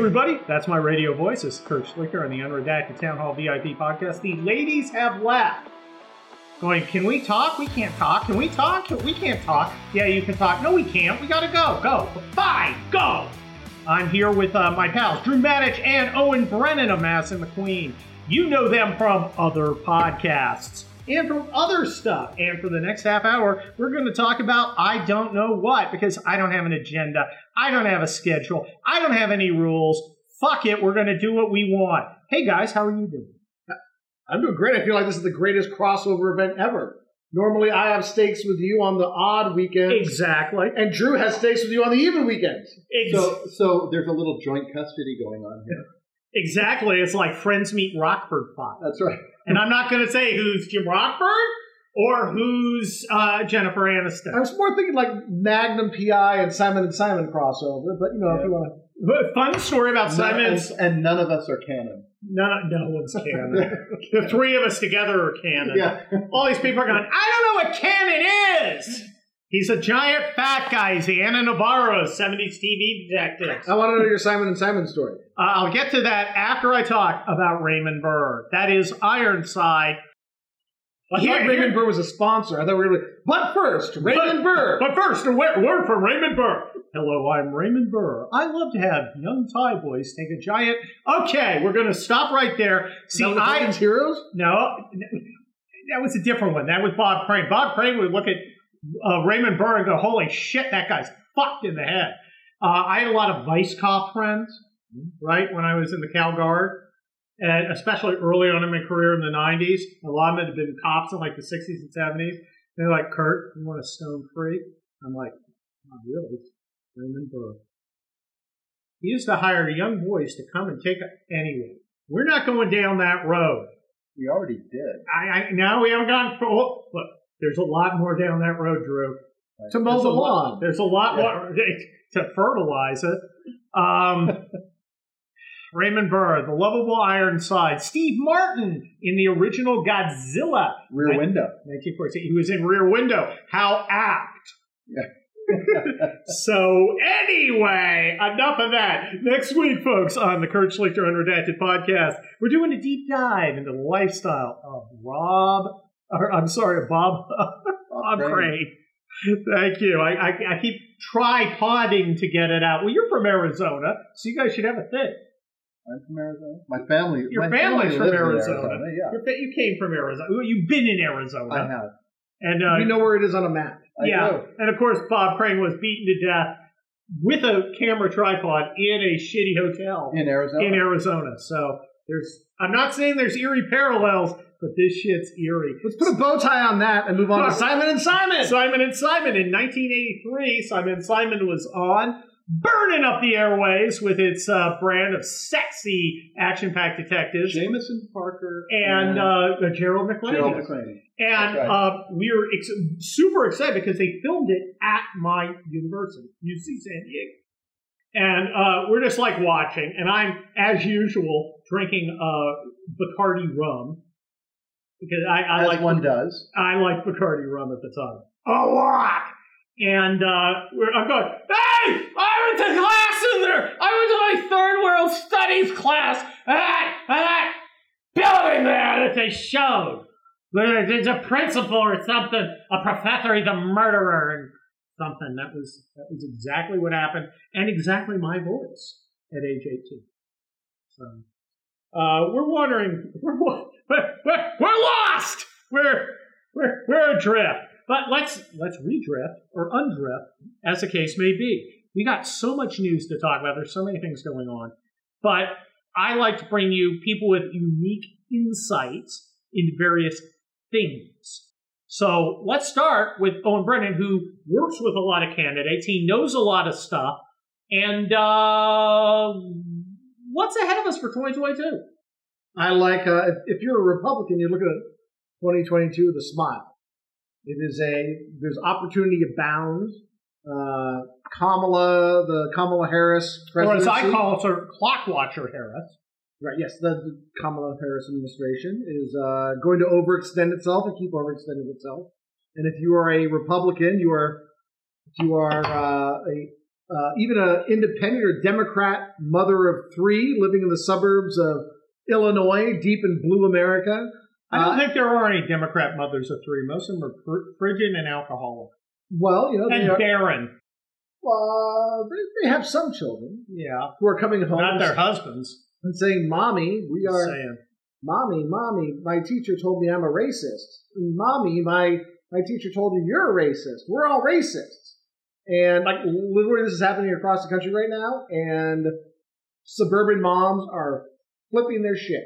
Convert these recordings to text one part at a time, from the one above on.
everybody. That's my radio voice. It's Kurt Schlichter on the Unredacted Town Hall VIP podcast. The ladies have left. Going, can we talk? We can't talk. Can we talk? We can't talk. Yeah, you can talk. No, we can't. We gotta go. Go. Fine. Go. I'm here with uh, my pals, Drew Maddich and Owen Brennan of Madison McQueen. You know them from other podcasts and from other stuff. And for the next half hour, we're going to talk about I don't know what because I don't have an agenda. I don't have a schedule. I don't have any rules. Fuck it. We're going to do what we want. Hey guys, how are you doing? I'm doing great. I feel like this is the greatest crossover event ever. Normally, I have stakes with you on the odd weekend. Exactly. And Drew has stakes with you on the even weekends. Ex- So, so there's a little joint custody going on here. exactly. It's like Friends Meet Rockford Files. That's right. And I'm not going to say who's Jim Rockford or who's uh, Jennifer Aniston. I was more thinking like Magnum PI and Simon and Simon crossover, but you know, if you want to. But Fun story about None- Simon's. and, and none of us are Cannon. No, no one's Cannon. the three of us together are Cannon. Yeah. All these people are going, I don't know what Cannon is. He's a giant fat guy. He's the Anna Navarro 70s TV detective. I want to know your Simon and Simon story. Uh, I'll get to that after I talk about Raymond Burr. That is Ironside. I Here- thought Raymond here- Burr was a sponsor. I thought we were. Like, but first, Raymond Burr. But first, a word, from Raymond Burr. Hello, I'm Raymond Burr. I love to have young Thai boys take a giant. Okay, we're going to stop right there. See, that I Heroes. no, that was a different one. That was Bob Crane. Bob Crane would look at uh, Raymond Burr and go, "Holy shit, that guy's fucked in the head." Uh, I had a lot of vice cop friends, right, when I was in the Cal Guard, and especially early on in my career in the '90s. A lot of them had been cops in like the '60s and '70s. They're like, "Kurt, you want a stone free?" I'm like, "Not really." Raymond Burr. He used to hire young boys to come and take it anyway. We're not going down that road. We already did. I, I now we haven't gone. Oh, look, there's a lot more down that road, Drew. Right? To mow There's the a lot- lawn. There's a lot Yeah. more to fertilize it. Um, Raymond Burr, the lovable Ironside, Steve Martin in the original Godzilla, Rear window. 1946. He was in Rear Window. How apt. Yeah. so anyway, enough of that. Next week, folks, on the Kurt Schlichter Unredacted podcast, we're doing a deep dive into the lifestyle of Rob. Or, I'm sorry, Bob. Bob Crane. Crane. Thank you. I, I, I keep tripoding to get it out. Well, you're from Arizona, so you guys should have a thing. I'm from Arizona. My family. Your my family's family from in Arizona. Yeah, you came from Arizona. You've been in Arizona. I have. And uh, We know where it is on a map. I yeah, do. and of course Bob Crane was beaten to death with a camera tripod in a shitty hotel In Arizona. in Arizona. So there's, I'm not saying there's eerie parallels, but this shit's eerie. Let's put a bow tie on that and move on to Simon and Simon. Simon and Simon in 1983. Simon and Simon was on, burning up the airways with its uh, brand of sexy action-packed detectives. Jameson Parker and uh, Gerald McRaney. Gerald McRaney. And That's uh, we were ex- super excited because they filmed it at my university, UC San Diego. And uh, we're just like watching, and I'm, as usual, drinking uh, Bacardi rum because I, I like one does. I like Bacardi rum at the time a lot. And uh, we're, I'm going, hey, I went to class in there. I went to my third world studies class, at that, that building there that they showed. There's a principal or something, a professor, he's a murderer, and something. That was that was exactly what happened, and exactly my voice at age 18. So uh, we're wondering, we're, we're, we're, lost. We're we're we're adrift. But let's let's redrift or undrift, as the case may be. We got so much news to talk about. There's so many things going on, but I like to bring you people with unique insights into various things. So let's start with Owen Brennan, who works with a lot of candidates. He knows a lot of stuff. And uh, what's ahead of us for 2022? I like uh, if, if you're a Republican, you look at 2022 with a smile. It is a there's opportunity abounds. Uh, Kamala, the Kamala Harris Or as I call her, Clock Watcher Harris. right? Yes, the, the Kamala Harris administration is uh, going to overextend itself and keep overextending itself. And if you are a Republican, you are if you are uh, a uh, even an independent or Democrat mother of three living in the suburbs of Illinois, deep in blue America. I don't Uh, think there are any Democrat mothers of three. Most of them are fr- frigid and alcoholic well, you know, they, and are, barren. uh, they, they have some children Yeah, who are coming home not their husbands. and saying, "Mommy, we are." saying. Mommy, mommy, my teacher told me I'm a racist. Mommy, my my teacher told me you're a racist. We're all racists. And like literally this is happening across the country right now and suburban moms are flipping their shit.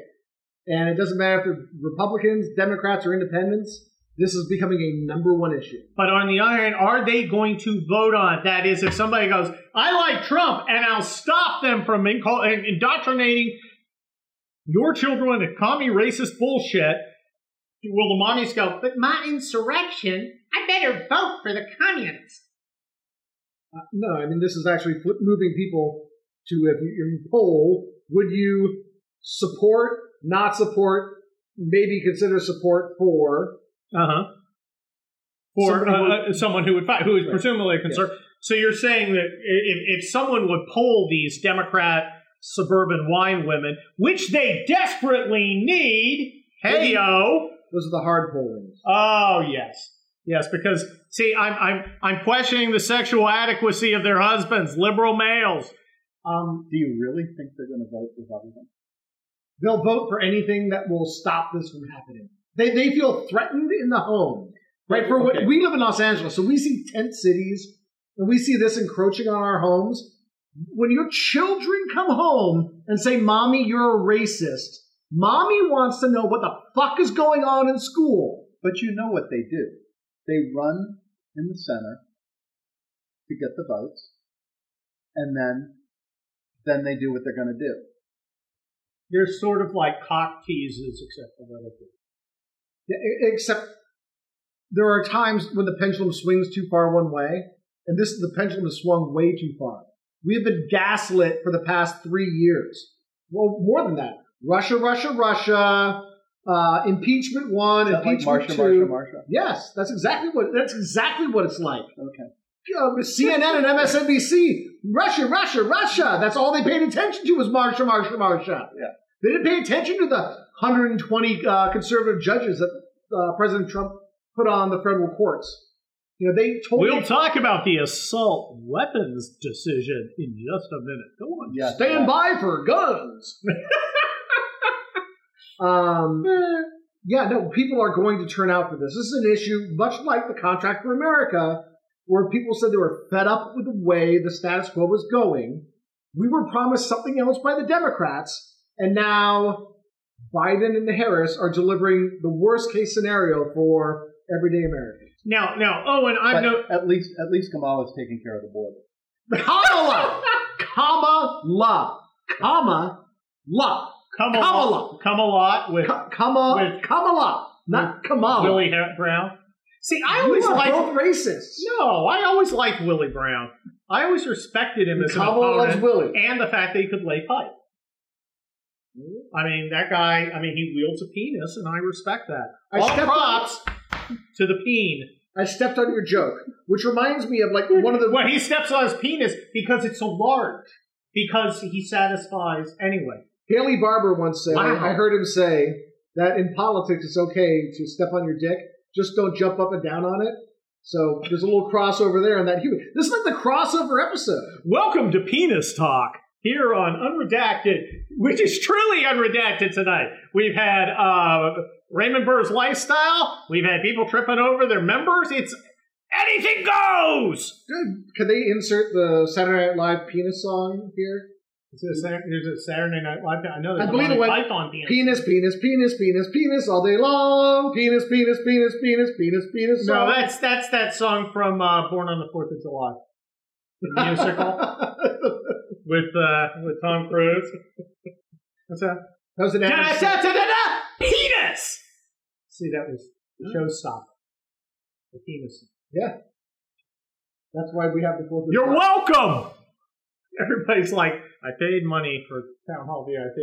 And it doesn't matter if they're Republicans, Democrats, or independents. This is becoming a number one issue. But on the other hand, are they going to vote on it? That is, if somebody goes, I like Trump, and I'll stop them from indoctrinating your children with commie racist bullshit, will the mommies go, but my insurrection, I better vote for the communists? Uh, no, I mean this is actually moving people to if you, if you poll, would you support, not support, maybe consider support for Uh huh. For Somebody who- uh, uh, someone who would fight, who is Right. presumably a conservative. So you're saying that if, if someone would poll these Democrat suburban wine women, which they desperately need, hey yo, those are the hard pollings. oh yes, yes, because see, I'm I'm I'm questioning the sexual adequacy of their husbands, liberal males. Um, Do you really think they're going to vote Republican? They'll vote for anything that will stop this from happening. They they feel threatened in the home, right? For what Okay. we live in Los Angeles, so we see tent cities, and we see this encroaching on our homes. When your children come home and say, "Mommy, you're a racist," mommy wants to know what the fuck is going on in school. But you know what they do. They run in the center to get the votes, and then then they do what they're going to do. they're sort of like cock teases, except politically. Yeah, e- Except there are times when the pendulum swings too far one way, and this is the pendulum has swung way too far. We have been gaslit for the past three years. Well, more than that. Russia, Russia, Russia. Uh, impeachment one, Is that like impeachment Marsha, two. Marsha, Marsha? Yes, that's exactly what that's exactly what it's like. Okay. Uh, CNN and MSNBC, Russia, Russia, Russia. That's all they paid attention to was Marsha, Marsha, Marsha. Yeah. They didn't pay attention to the 120 uh, conservative judges that uh, President Trump put on the federal courts. You know, they told We'll talk about the assault weapons decision in just a minute. Go on. Yeah. stand by for guns. um, yeah, no, people are going to turn out for this. This is an issue much like the Contract for America, where people said they were fed up with the way the status quo was going. We were promised something else by the Democrats, and now Biden and Harris are delivering the worst case scenario for everyday Americans. Now, now, oh, and I But know. at least at least Kamala's taking care of the border. Kamala, Kamala, Kamala, Come a Kamala. lot, come a lot with Ka- Kamala, With- Kamala, not Kamala. Willie Ha- Brown. See, I you always are liked. both racists. No, I always liked Willie Brown. I always respected him as an Kamala loves opponent, Willie. and the fact that he could lay pipe. I mean, that guy. I mean, he wields a penis, and I respect that. I All stepped props to the peen. I stepped on your joke, which reminds me of like one of the. Well, he steps on his penis because it's so large. Because he satisfies anyway. Haley Barbour once said, Wow. I heard him say that in politics it's okay to step on your dick, just don't jump up and down on it. So there's a little crossover there in that. He, this is like the crossover episode. Welcome to Penis Talk here on Unredacted, which is truly unredacted tonight. We've had uh, Raymond Burr's lifestyle. We've had people tripping over their members. It's anything goes. Good. Could they insert the Saturday Night Live penis song here? Is it Sat- There's a Saturday Night Live. I know there's I believe a it went- Python penis. Penis, penis, penis, penis, penis all day long. Penis, penis, penis, penis, penis, penis. No, that's that's that song from uh, Born on the Fourth of July, the musical with uh, with Tom Cruise. What's that? that was an Da, da, da, da, da, penis. See, that was the showstopper. The penis. Yeah. That's why we have the fourth. You're July. welcome. Everybody's like, I paid money for Town Hall VIP.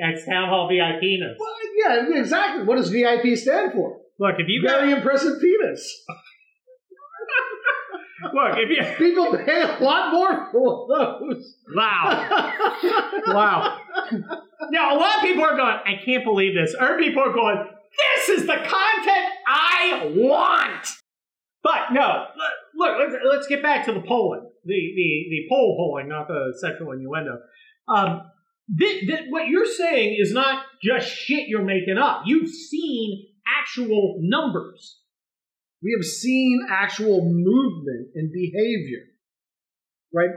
That's Town Hall VIP penis. Well, yeah, exactly. What does VIP stand for? Look, if you got Very impressive penis. Look, if you People pay a lot more for those. wow, wow. Now a lot of people are going. I can't believe this. Other people are going. This is the content I want. But no, look. Let's, let's get back to the polling, the the the poll polling, not the sexual innuendo. Um, what you're saying is not just shit you're making up. You've seen actual numbers. We have seen actual movement and behavior. Right?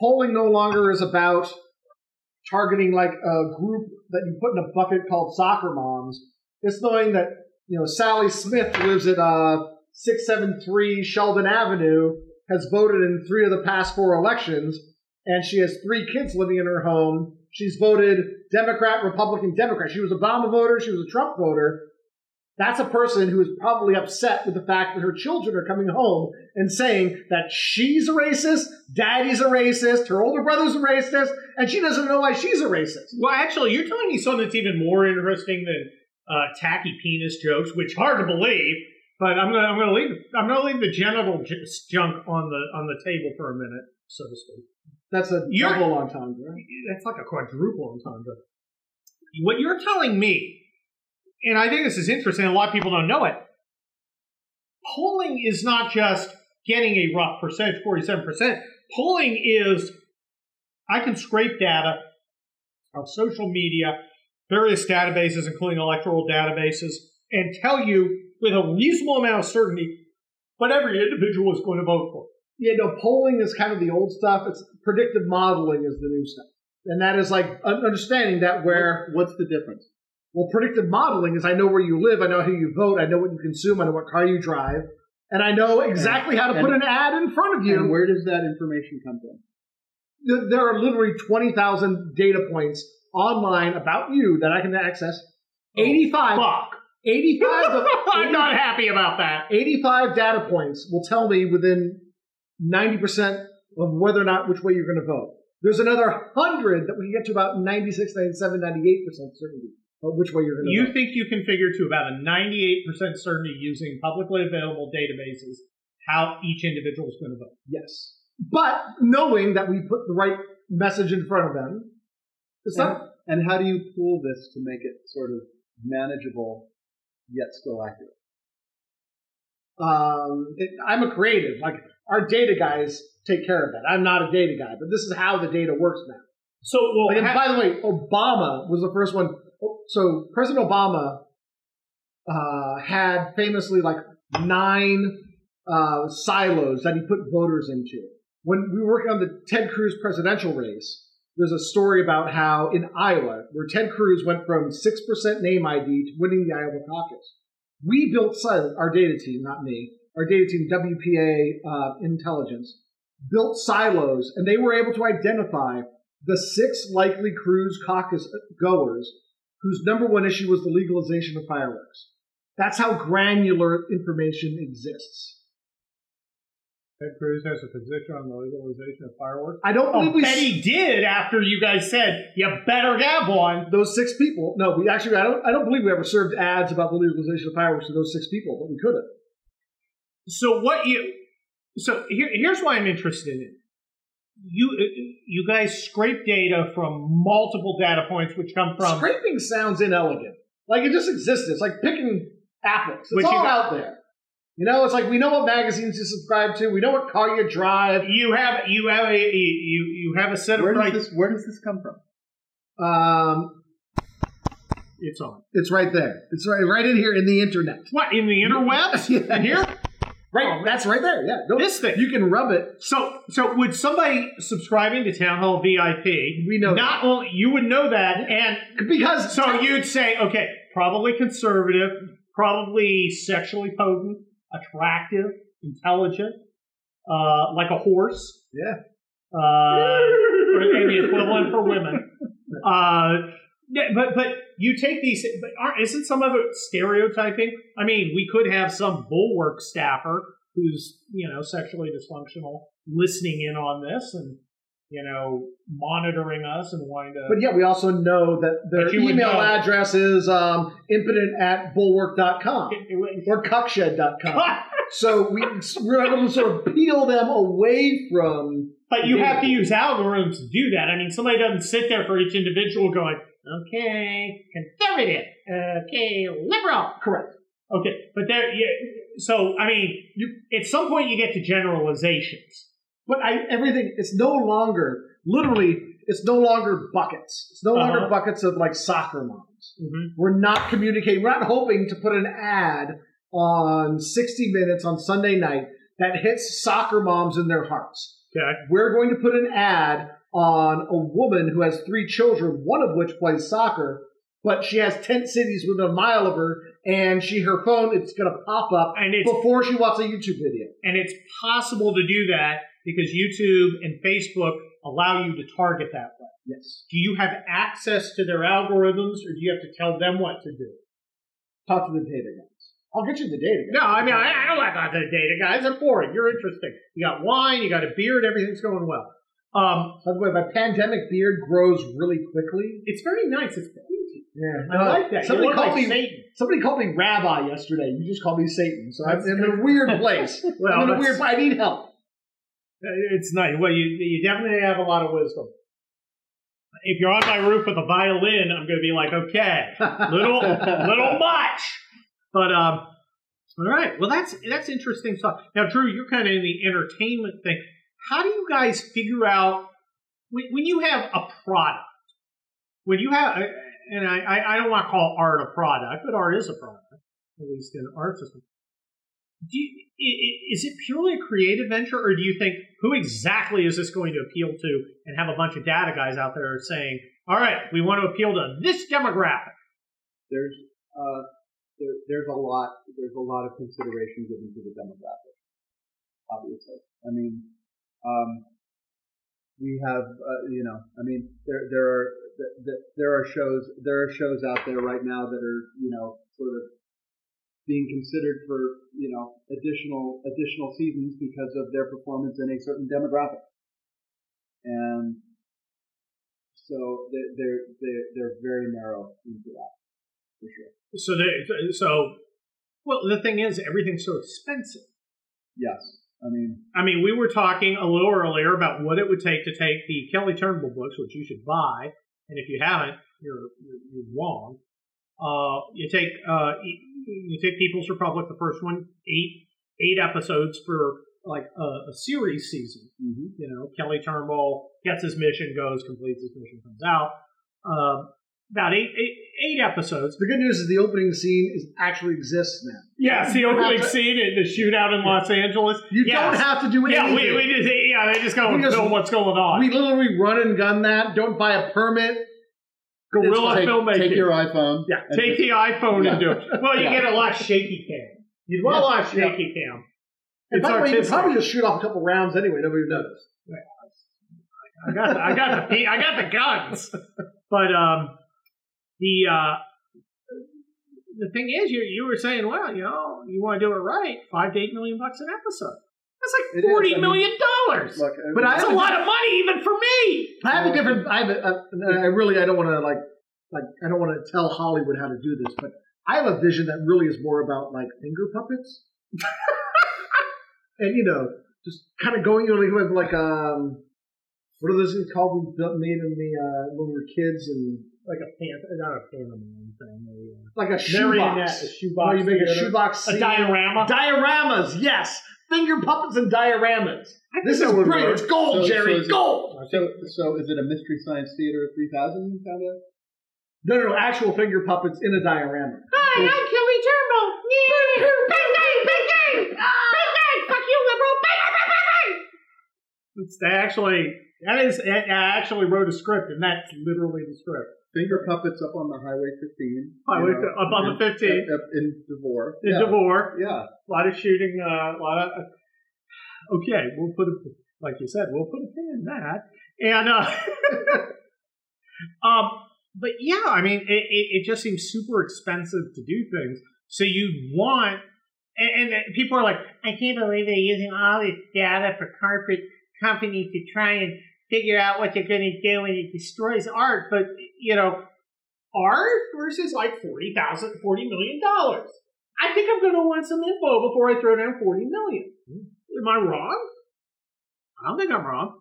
Polling no longer is about targeting like a group that you put in a bucket called soccer moms. It's knowing that, you know, Sally Smith lives at uh, 673 Sheldon Avenue, has voted in three of the past four elections, and she has three kids living in her home. She's voted Democrat, Republican, Democrat. She was a Obama voter, she was a Trump voter. That's a person who is probably upset with the fact that her children are coming home and saying that she's a racist, daddy's a racist, her older brother's a racist, and she doesn't know why she's a racist. Well, actually, you're telling me something that's even more interesting than uh, tacky penis jokes, which hard to believe. But I'm gonna I'm gonna leave I'm gonna leave the genital j- junk on the on the table for a minute, so to speak. That's a You're- double entendre. That's like a quadruple entendre. What you're telling me, and I think this is interesting. A lot of people don't know it. Polling is not just getting a rough percentage, forty-seven percent. Polling is I can scrape data of social media, various databases, including electoral databases, and tell you with a reasonable amount of certainty what every individual is going to vote for. Yeah, no, polling is kind of the old stuff. It's predictive modeling is the new stuff. And that is like understanding that where, What's the difference? well, predictive modeling is I know where you live, I know who you vote, I know what you consume, I know what car you drive, and I know exactly how to And- put an ad in front of you. And where does that information come from? There are literally 20,000 data points online about you that I can access. 85, Fuck. 85, of- I'm not happy about that. 85 data points will tell me within 90% of whether or not which way you're going to vote. There's another 100 that we can get to about 96, 97, 98% certainty of which way you're going to You vote. think you can figure to about a 98% certainty using publicly available databases how each individual is going to vote. Yes. But knowing that we put the right message in front of them, it's And, not, and how do you pool this to make it sort of manageable yet still accurate? um, it, I'm a creative. Like, our data guys take care of that. I'm not a data guy, but this is how the data works now. So, well, Like, and ha- by the way, Obama was the first one. So President Obama uh, had famously like nine uh, silos that he put voters into. When we were working on the Ted Cruz presidential race, there's a story about how in Iowa, where Ted Cruz went from 6% name ID to winning the Iowa caucus, we built silos, our data team, not me, our data team, WPA uh, Intelligence, built silos, and they were able to identify the six likely Cruz caucus goers whose number one issue was the legalization of fireworks. That's how granular information exists. Ted Cruz has a position on the legalization of fireworks. I don't Oh, believe we bet he did after you guys said you better have one. those six people. No, we actually I don't I don't believe we ever served ads about the legalization of fireworks to those six people, but we could have. So what you? So here, here's why I'm interested in. It. You you guys scrape data from multiple data points, which come from Scraping sounds inelegant. Like it just exists. It's like picking apples. It's Which all you- out there. You know, it's like we know what magazines you subscribe to. We know what car you drive. you have you have a you you have a set of Where does rights. this Where does this come from? Um, It's on it's right there. It's right right in here in the internet. what in the interwebs Yeah. in here. Right, Oh, that's right there. Yeah, Go- This thing. You can rub it. So so would somebody subscribing to Town Hall VIP We know not only you would know that and because So you'd say, okay, probably conservative, probably sexually potent, attractive, intelligent, uh, like a horse, yeah. uh, and the equivalent for women. Uh, but but you take these, but aren't, isn't some of it stereotyping? I mean, we could have some bulwark staffer who's you know sexually dysfunctional listening in on this and you know monitoring us and wanting to. But yeah, we also know that their email address is um, impotent at bulwark.com It- it- or cuckshed.com. So we we're able to sort of peel them away from. But you have to use algorithms to do that. I mean, somebody doesn't sit there for each individual going, okay, conservative, okay, liberal. Correct. Okay, but there, yeah, so I mean, you at some point you get to generalizations. But I everything it's no longer literally it's no longer buckets. It's no longer Uh-huh. buckets of like soccer moms. Mm-hmm. We're not communicating. We're not hoping to put an ad on 60 Minutes on Sunday night that hits soccer moms in their hearts. Okay. We're going to put an ad on a woman who has three children, one of which plays soccer, but she has tent cities within a mile of her, and she her phone it's going to pop up And before she watches a YouTube video. and it's possible to do that because YouTube and Facebook allow you to target that way. Yes. Do you have access to their algorithms, or do you have to tell them what to do? Talk to the data guys. I'll get you the data guys. No, I mean I, I don't like the data guys. They're boring. You're interesting. You got wine. You got a beard. Everything's going well. Um, By the way, my pandemic beard grows really quickly. it's very nice. It's pointy. Yeah, I like that. Somebody called like me. Satan. Somebody called me Rabbi yesterday. You just called me Satan. So I'm in a weird place. Well, I'm in a weird. I need help. It's nice. Well, you you definitely have a lot of wisdom. If you're on my roof with a violin, I'm going to be like, okay, little little much. But um, all right. Well, that's that's interesting stuff. Now, Drew, you're kind of in the entertainment thing. How do you guys figure out when, when you have a product? When you have, and I, I I don't want to call art a product, but art is a product, at least in art system. You, is it purely a creative venture, or do you think who exactly is this going to appeal to, and have a bunch of data guys out there saying, "All right, we want to appeal to this demographic." there's uh, there, there's a lot there's a lot of consideration given to the demographic. Obviously, I mean, um, we have uh, you know, I mean, there there are th- th- there are shows there are shows out there right now that are you know sort of being considered for you know additional additional seasons because of their performance in a certain demographic, and so they- they're they're they're very narrow into that for sure. So, they, so, well, the thing is, everything's so expensive. Yes, I mean, I mean, we were talking a little earlier about what it would take to take the Kelly Turnbull books, which you should buy, and if you haven't, you're you're, you're wrong. Uh, you take uh, you take People's Republic, the first one, eight eight episodes for like a, a series season. mhm. You know, Kelly Turnbull gets his mission, goes, completes his mission, comes out. Um, about eight, eight, eight episodes. The good news is the opening scene is actually exists now. Yeah, it's the opening to- scene in the shootout in Los Angeles. You Yes. don't have to do Yeah, anything. we, we just yeah, they just go We and just- film what's going on. We literally run and gun that. Don't buy a permit. Guerrilla take, filmmaking. take your iPhone. yeah, take the iPhone and do it. Well, you Yeah. get a lot of shaky cam. You want a lot of Yeah. shaky cam. It's by the way, you probably just shoot off a couple rounds anyway. Nobody noticed. I got the, I got the I got the guns. But um, the uh, the thing is, you you were saying, well, you know, you want to do it right, five to eight million bucks an episode. That's like forty I million dollars. But I That's a have a lot of money even for me. I have a different. I have a, a, I really. I don't want to like. Like I don't want to tell Hollywood how to do this, but I have a vision that really is more about like finger puppets, and you know, just kind of going you know, like um, what are those things called we built, made in the uh, when we were kids and Like a pan, not a pantomime thing. A, uh, like a shoebox. a shoebox. Where you make a theater. shoebox A diorama. Dioramas, yes. Finger puppets and dioramas. This is that brilliant. work. It's gold, So- Jerry. so is it- gold. So, so is it a Mystery Science Theater 3000 kind of? No, no, no, actual finger puppets in a diorama. Hi, I'm Kelly Turnbull. Yeah. Bang, bang, bang, bang. Bang, bang. Fuck you, liberal. Bang, bang, bang, bang, bang. It's they actually, that is, I actually wrote a script, and that's literally the script. Finger puppets up on the Highway 15. Highway you know, up on the 15. Up, up in Devore. In yeah. Devore, Yeah. a lot of shooting, uh, a lot of. okay, we'll put a, like you said, we'll put a pin in that, and uh, um, but yeah, I mean, it, it, it just seems super expensive to do things. So you want, and, and people are like, I can't believe they're using all this data for corporate companies to try and figure out what they're going to do, and it destroys art. But you know, art versus like forty thousand, forty million dollars. I think I'm going to want some info before I throw down 40 million. Am I wrong? I don't think I'm wrong.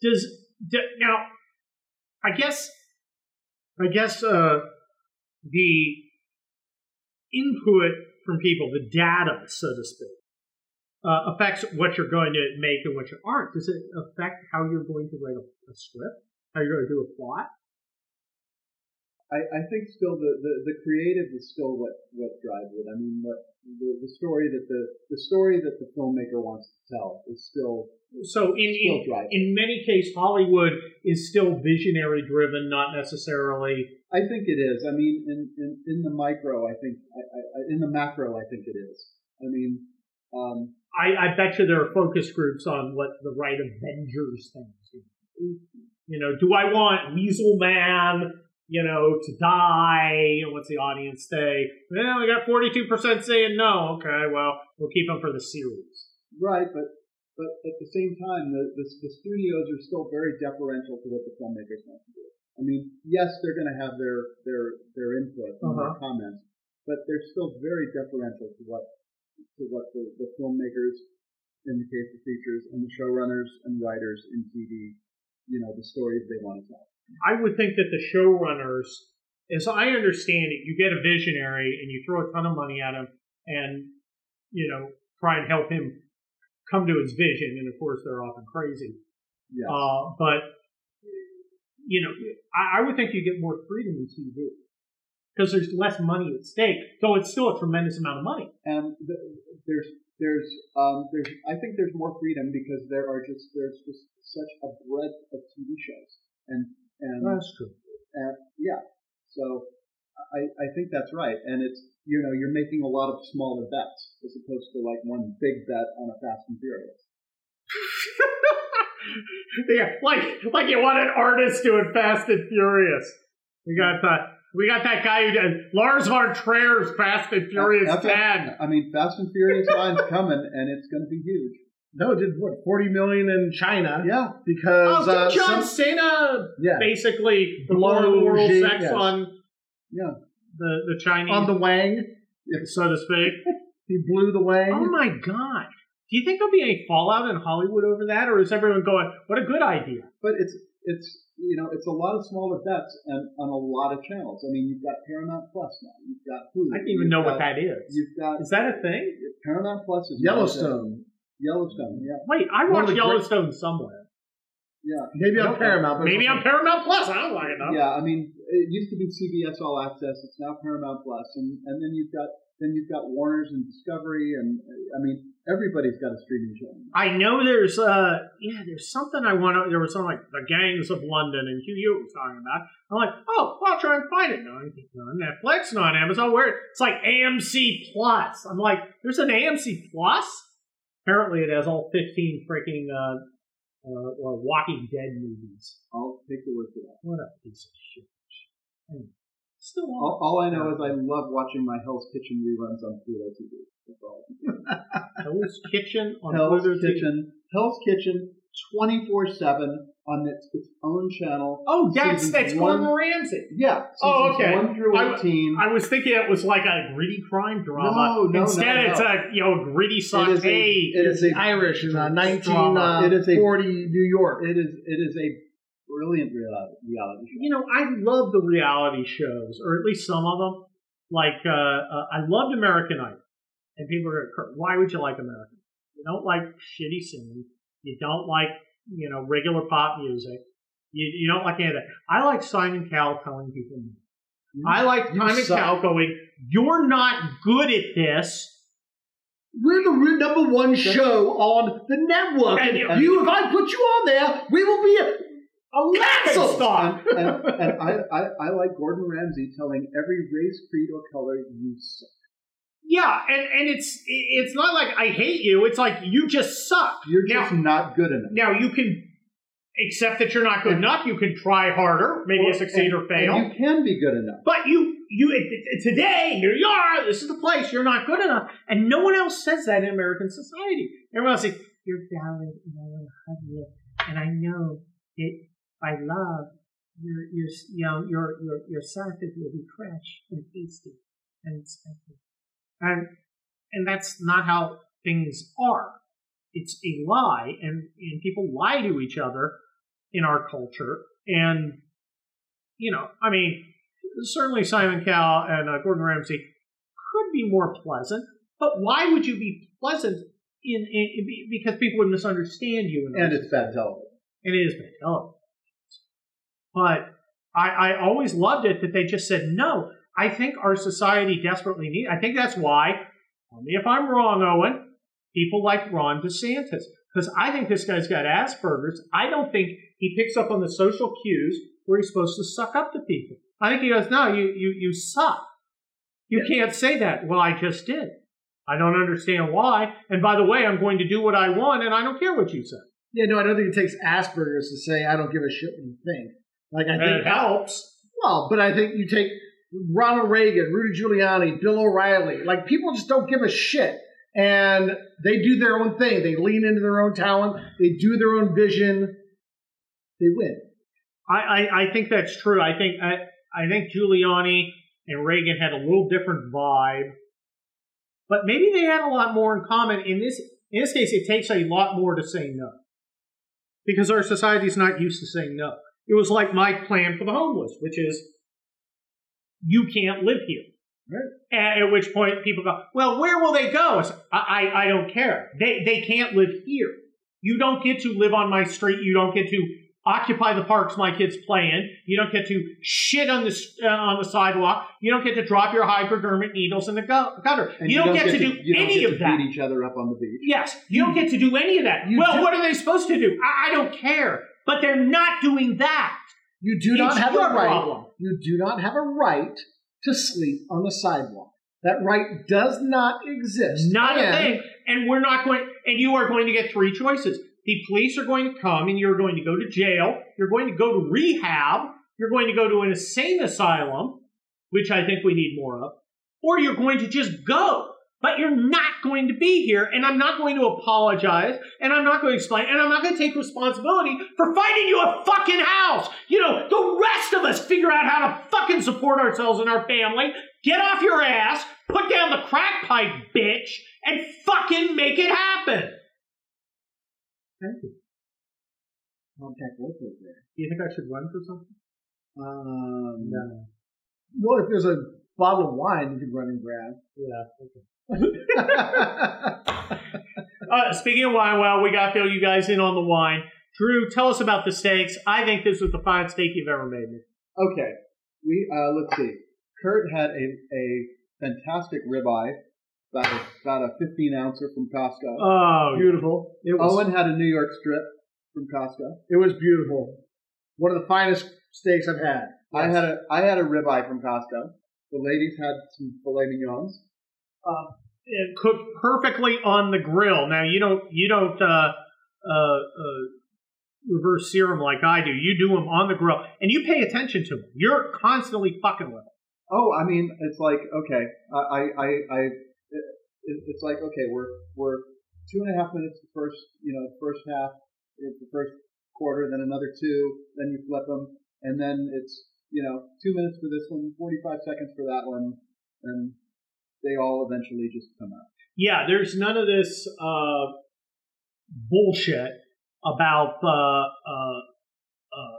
Does d- now? I guess. I guess uh, the input from people, the data, so to speak, uh, affects what you're going to make and what you aren't. Does it affect how you're going to write a, a script? How you're going to do a plot? I, I think still the, the, the creative is still what, what drives it. I mean, what the, the story that the the story that the filmmaker wants to tell is still So in still in, driving. in many cases, Hollywood is still visionary driven, not necessarily. I think it is. I mean, in, in, in the micro, I think, I, I- in the macro, I think it is. I mean, um, I, I bet you there are focus groups on what the right Avengers things. You know, do I want Weasel Man? You know, to die? What's the audience say? Well, we got forty-two percent saying no. Okay, well, we'll keep them for the series. right, but but at the same time, the, the the studios are still very deferential to what the filmmakers want to do. I mean, yes, they're going to have their their their input and their uh-huh. comments, but they're still very deferential to what to what the, the filmmakers, in the case of features, and the showrunners and writers in TV, you know, the stories they want to tell. I would think that the showrunners, as I understand it, you get a visionary and you throw a ton of money at him and, you know, try and help him come to his vision. And of course, they're often crazy. Yes. Uh, but, you know, I, I would think you get more freedom in TV because there's less money at stake. So it's still a tremendous amount of money. and th- there's there's um there's I think there's more freedom because there are just there's just such a breadth of TV shows and and true. and yeah so I I think that's right and it's you know you're making a lot of smaller bets as opposed to like one big bet on a Fast and Furious yeah, like like you want an artist doing Fast and Furious. We got that. We got that guy who did Lars von Trier's Fast and Furious That's. Ten. I mean Fast and Furious line's coming and it's going to be huge No, it did what forty million in China yeah because Oh, uh, John some- Cena yeah basically Blow blow oral Xi, sex yes. on yeah the the Chinese, on the Wang. so to speak? He blew the Wang. oh my god! Do you think there'll be any fallout in Hollywood over that, or is everyone going, "What a good idea"? But it's it's you know it's a lot of smaller bets and on a lot of channels. I mean, you've got Paramount Plus now. You've got Hulu. I didn't even you've know got, what that is. You've got Is that a thing? Paramount Plus is Yellowstone. Yellowstone, yeah, Wait, I One of watched the great- Yellowstone somewhere. yeah, Maybe on Nope. Paramount. Maybe on Paramount Plus. I don't like it enough. yeah. I mean, it used to be CBS All Access. It's now Paramount Plus, and and then you've got then you've got Warner's and Discovery, and I mean everybody's got a streaming channel. I know there's uh yeah there's something I want to there was something like the gangs of London and Hugh Hewitt was talking about. I'm like oh well, I'll try and find it. No, on Netflix, not on Amazon. Where it's like AMC Plus. I'm like there's an AMC Plus. Apparently it has all 15 freaking uh, uh or Walking Dead movies. I'll take the word for that. What a piece of shit. Anyway, Still All, all I know is I love watching my Hell's Kitchen reruns on Pluto TV. That's all. Hell's Kitchen on Hell's Pluto TV. Hell's Kitchen, twenty four seven on its, its own channel. Oh, that's that's one- Gordon Ramsay. Yeah. Oh, okay. One through I- eighteen. I was thinking it was like a gritty crime drama. No, no, Instead, no, no. it's a you know gritty It is a- saute. it is a Irish in uh. It is a- 1940 New York. it is it is a brilliant reality, reality show. you know, I love the reality shows, or at least some of them. Like uh, uh, I loved American Idol, and people are gonna, why would you like American? Idol? You don't like shitty singing. You don't like you know regular pop music. You, you don't like any of that. I like Simon Cowell telling people. no. I like Simon. Cowell going, "You're not good at this." We're the number one show on the network. And And you- you, if I put you on there, we will be a laughing stock. and, and, and I, I, I like Gordon Ramsay telling every race, creed, or color you suck. Yeah, and, and it's it's not like I hate you. It's like you just suck. You're Now- just not good enough. Now you can accept that you're not good enough. You can try harder. Maybe you Or- succeed or fail. And you can be good enough. but you you it- it- today here you are. This is the place. You're not good enough, and no one else says that in American society. Everyone else says you're valid, and I want to hug you, and I know that by love your your you know your your your sausage will be fresh and tasty and inspected. and and that's not how things are. It's a lie, and and people lie to each other in our culture, and you know, I mean, certainly Simon Cowell and uh, Gordon Ramsay could be more pleasant, but why would you be pleasant in, in, in because people would misunderstand you? And it's bad television. it is bad television. But I, I always loved it that they just said no. I think our society desperately needs. I think that's why. Tell me if I'm wrong, Owen. People like Ron DeSantis because I think this guy's got Asperger's. I don't think he picks up on the social cues where he's supposed to suck up to people. I think he goes, "No, you you you suck. You can't say that." Well, I just did. I don't understand why. And by the way, I'm going to do what I want, and I don't care what you say. Yeah, no, I don't think it takes Asperger's to say I don't give a shit what you think. Like I think it helps. Well, but I think you take Ronald Reagan, Rudy Giuliani, Bill O'Reilly. Like people just don't give a shit, and they do their own thing. They lean into their own talent. They do their own vision. They win. I, I, I think that's true. I think I, I think Giuliani and Reagan had a little different vibe, but maybe they had a lot more in common. In this in this case, it takes a lot more to say no because our society is not used to saying no. It was like my plan for the homeless, which is you can't live here. Right. At which point people go, well, where will they go? I, said, I, I I don't care. They they can't live here. You don't get to live on my street. You don't get to occupy the parks my kids play in. You don't get to shit on the uh, on the sidewalk. You don't get to drop your hypodermic needles in the gutter. And you, don't, get, to, do you don't any get of to that. beat each other up on the beach. Yes, you don't get to do any of that. You well, do- what are they supposed to do? I, I don't care. But they're not doing that. You do not It's have a right. problem. You do not have a right to sleep on the sidewalk. That right does not exist. Not a thing. And we're not going, and you are going to get three choices. The police are going to come and you're going to go to jail. You're going to go to rehab. You're going to go to an insane asylum, which I think we need more of. Or you're going to just go. But you're not going to be here, and I'm not going to apologize, and I'm not going to explain, and I'm not going to take responsibility for finding you a fucking house. You know, the rest of us figure out how to fucking support ourselves and our family. Get off your ass, put down the crack pipe, bitch, and fucking make it happen. Thank you. Contact locals there. Do you think I should run for something? Um, No. Well, if there's a bottle of wine, you could run and grab. Yeah. Uh, speaking of wine, well, we got to fill you guys in on the wine. Drew, tell us about the steaks. I think this was the finest steak you've ever made me. Okay, we uh, let's see. Kurt had a, a fantastic ribeye, about a, about a 15 ouncer from Costco. Oh, beautiful. It was. Owen had a New York strip from Costco. It was beautiful. One of the finest steaks I've had. I had a I had a ribeye from Costco. The ladies had some filet mignons. It cooked perfectly on the grill. Now you don't you don't uh, uh, uh, reverse sear 'em like I do. You do them on the grill, and you pay attention to them. You're constantly fucking with them. Oh, I mean, it's like okay, I I I, I it, it's like okay, we're we're two and a half minutes the first you know first half, the first quarter, then another two, then you flip them, and then it's you know two minutes for this one, forty five seconds for that one, and they all eventually just come out. Yeah, there's none of this uh, bullshit about uh, uh, uh,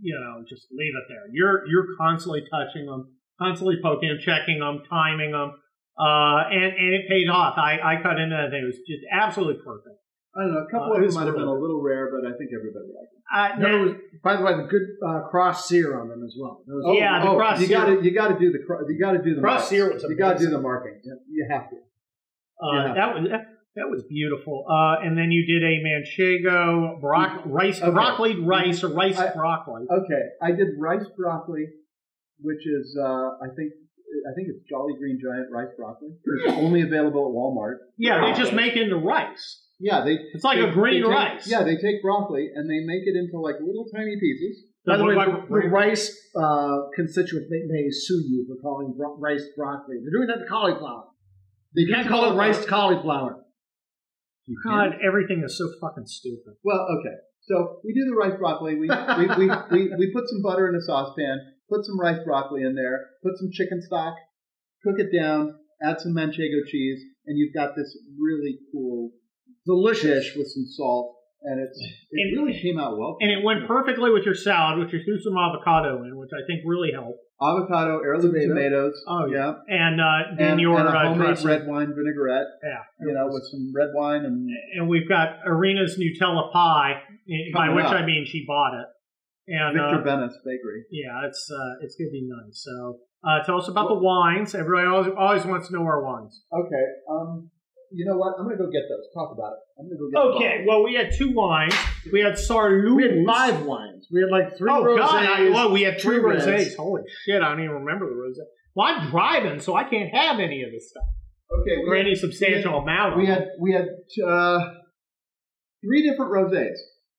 you know just leave it there. You're you're constantly touching them, constantly poking them, checking them, timing them, uh, and and it paid off. I I cut into that thing. It was just absolutely perfect. I don't know, a couple Uh, of it them might have been a little rare, but I think everybody liked them. Uh, No, it was, by the way, the good uh, cross sear on them as well. Was- Oh, Yeah, the oh, cross you sear- got to you got to do the cro- you got to do the Cross marks. sear you got to do the marking. You have to. Uh, Yeah. That was that, that was beautiful. Uh, and then you did a manchego broc- rice Okay. broccoli rice or rice I- broccoli. Okay, I did rice broccoli, which is uh, I think I think it's Jolly Green Giant rice broccoli. It's only available at Walmart. Yeah, they just make it into rice. Yeah, they. It's like they- a green take- rice. Yeah, they take broccoli and they make it into like little tiny pieces. By the way, the, the rice uh, constituents may, may sue you for calling bro- rice broccoli. They're doing that to cauliflower. They can't call it rice cauliflower. God, everything is so fucking stupid. Well, okay. So we do the rice broccoli. We we, we, we, we put some butter in a saucepan, put some rice broccoli in there, put some chicken stock, cook it down, add some manchego cheese, and you've got this really cool Delicious. with some salt, and it's it And- really came out well. And it went perfectly with your salad, which you threw some avocado in, which I think really helped. avocado, heirloom Tomato. tomatoes. Oh, yeah, And uh, then and, your and a uh, homemade dressing. red wine vinaigrette. Yeah. You know, with some red wine and and we've got Arena's Nutella pie, eh, by which up. I mean she bought it. And Victor uh, Venice Bakery. yeah, it's uh, it's gonna be nice. So uh, tell us about the wines. Everybody always, always wants to know our wines. Okay. Um, you know what? I'm gonna go get those. Talk about it. I'm gonna go get. Those Okay, well we had two wines. We had Sarlou. We had five wines. We had like three Oh rosés. God! I, well, we had three two rosés. Holy shit! I don't even remember the rosé. Well, I'm driving, so I can't have any of this stuff Okay. or We had, any substantial amount. we of it. had we had uh, three different rosés.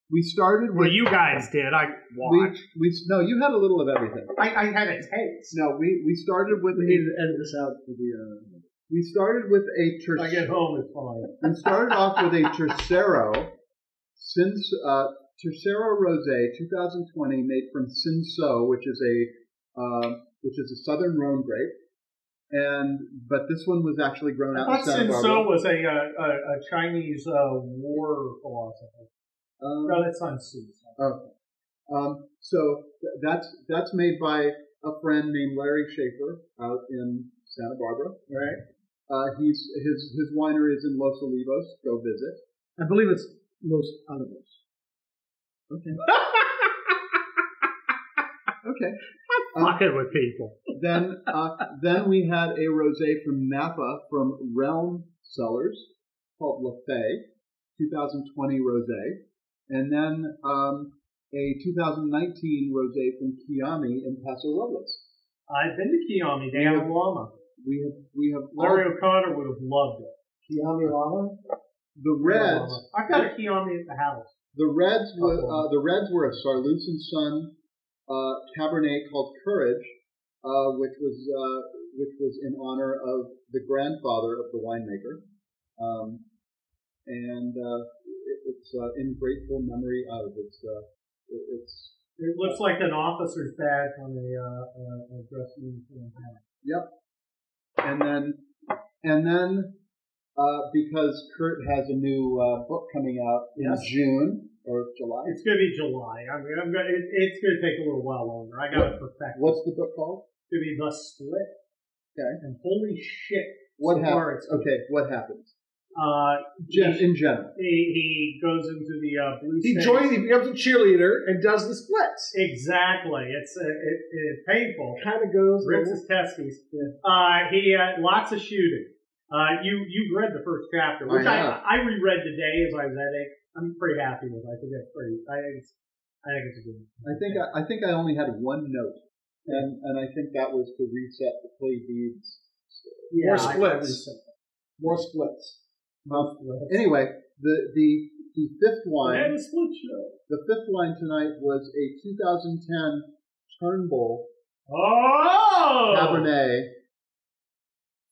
We started with Well, you guys did. I we, watched. we no, you had a little of everything. I, I had a taste. No, we we started with We a, needed to edit this out for the. Uh, we started with a I get home, it's fine. We started off with a tercero, since uh, tercero rosé 2020, made from Cinsault, which is a uh, which is a southern Rhone grape. And but this one was actually grown I out in Santa Barbara. Was a, uh, a, a Chinese uh, war philosopher. Um, No, that's Sun Tzu. Okay. Um, so th- that's that's made by a friend named Larry Schaffer out in Santa Barbara. Right. Uh, he's his his winery is in Los Olivos. Go visit. I believe it's Los Alamos. Okay. okay. i Fucking with people. Then uh, then we had a rosé from Napa from Realm Cellars called La Fay, 2020 rosé, and then um, a 2019 rosé from Kiamie in Paso Robles. I've been to Kiamie. They have a llama. We have we have Larry O'Connor would have loved it. Kiami Lama? the reds. I've got a Kiamie at the house. The reds were uh, the reds were a Sarlus and Son uh, Cabernet called Courage, uh, which was uh, which was in honor of the grandfather of the winemaker, um, and uh, it, it's uh, in grateful memory of. It's uh, it, it's It looks like an officer's badge on a, a dress uniform. And then and then uh, because Kurt has a new uh, book coming out in Yes. June or July. It's going to be July. I mean, I'm gonna, it, it's going to take a little while longer. I got to perfect. What's the book called? It's going to be the split. Okay. And holy shit! What so happens? Okay, what happens? Uh, Gen- he, in general. he, he goes into the uh, blue. He States. joins, he becomes a cheerleader and does the splits. Exactly. It's uh, it, it's painful. Kind of goes. Rips his testes. Uh, he had lots of shooting. Uh, you you read the first chapter, which I I, have. I, reread today as I was editing. I'm pretty happy with. it. I think that's pretty. I think it's I think it's a good. one. I think I, I think I only had one note, and and I think that was to reset the play beads. More I- I splits. More splits. Uh, anyway, the the the fifth wine, the fifth wine tonight was a 2010 Turnbull Oh, Cabernet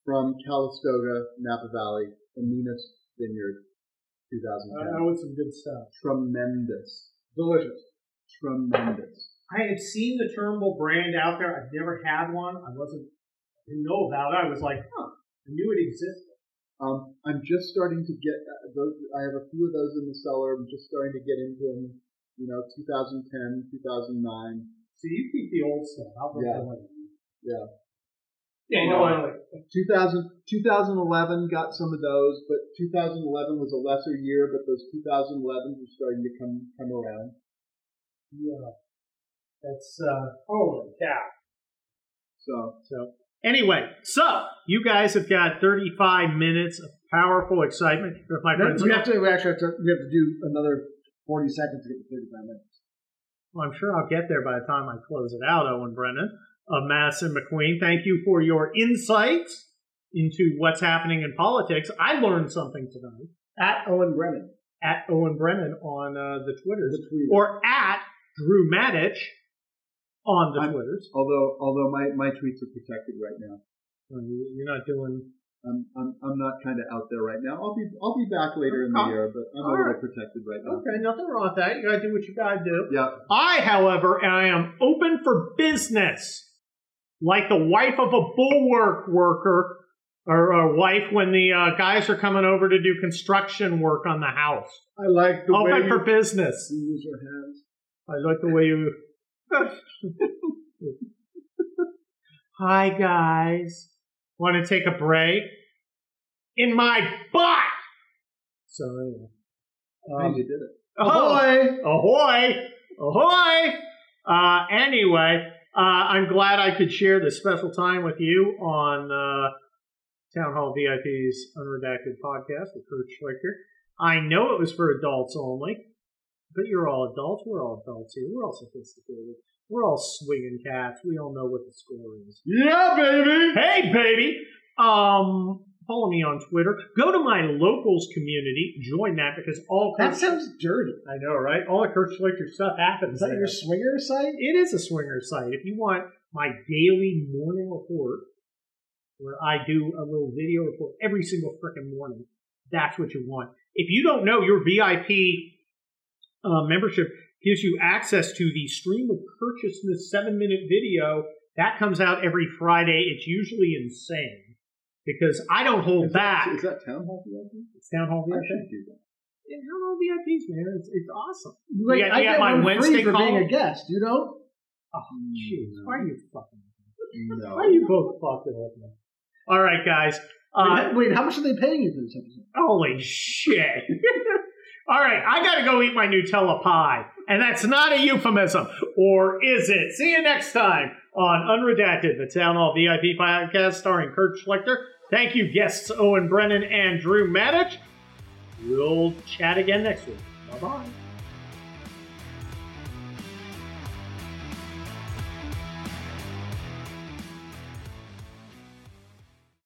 from Calistoga, Napa Valley, Amoenus Vineyard, 2010. I 2010. know it's some good stuff. Tremendous, Delicious. tremendous. I had seen the Turnbull brand out there. I've never had one. I wasn't didn't know about it. I was like, huh, I knew it existed. Um, I'm just starting to get uh, those. I have a few of those in the cellar. I'm just starting to get into them. You know, 2010, 2009. So you keep the old stuff. I'll look Yeah. Yeah. Yeah, you know, like 2000, 2011 got some of those, but 2011 was a lesser year. But those 2011s are starting to come come around. Yeah. That's uh holy cow. So So anyway, so you guys have got 35 minutes of powerful excitement. If my friends, we have to. We actually have to. We have to do another forty seconds to get to thirty-five minutes. well, I'm sure I'll get there by the time I close it out. Owen Brennan of Madison McQueen, thank you for your insights into what's happening in politics. I learned something tonight At Owen Brennan. at Owen Brennan on uh, the Twitter. Or at Drew Maddich on the I'm- Twitters. although although my, my tweets are protected right now. You- You're not doing I'm I'm, I'm not kind of out there right now. I'll be I'll be back later in the Oh, year, but I'm a little right. protected right now. okay. Nothing wrong with that. You gotta do what you gotta do. Yeah. I, however, I am open for business. Like the wife of a bulwark worker, or, or wife when the uh, guys are coming over to do construction work on the house. I like the way Open you for business. use your hands. I like the way you. Hi guys, want to take a break? In my butt. So anyway, um, you did it. ahoy, ahoy, ahoy. Uh, anyway, uh, I'm glad I could share this special time with you on uh, Town Hall VIP's Unredacted podcast with Kurt Schlichter. I know it was for adults only, but you're all adults. We're all adults here. We're all sophisticated. We're all swinging cats. We all know what the score is. Yeah, baby. Hey, baby! Um, follow me on Twitter. Go to my locals community. Join that because all That Kurt- sounds dirty. I know, right? All the Schlichter stuff happens. Is that there. your swinger site? It is a swinger site. If you want my daily morning report, where I do a little video report every single freaking morning, that's what you want. If you don't know, your VIP uh, membership gives you access to the stream of purchaseness seven minute video that comes out every Friday. It's usually insane because I don't hold Is back. is that town hall VIP? it's Town Hall I VIP. should do that. Yeah, Town Hall VIPs, man. It's, it's awesome. Wait, got- I you got get my one Wednesday free for being a guest. You don't? Oh, jeez. Why are you fucking? No. Why are you both fucking with me? All right, guys. Uh, wait, wait, how much are they paying you for this episode? holy shit. All right, I got to go eat my Nutella pie. And that's not a euphemism. Or is it? See you next time on Unredacted, the Town Hall VIP podcast starring Kurt Schlichter. Thank you, guests Owen Brennan and Drew Maddich. We'll chat again next week. Bye bye.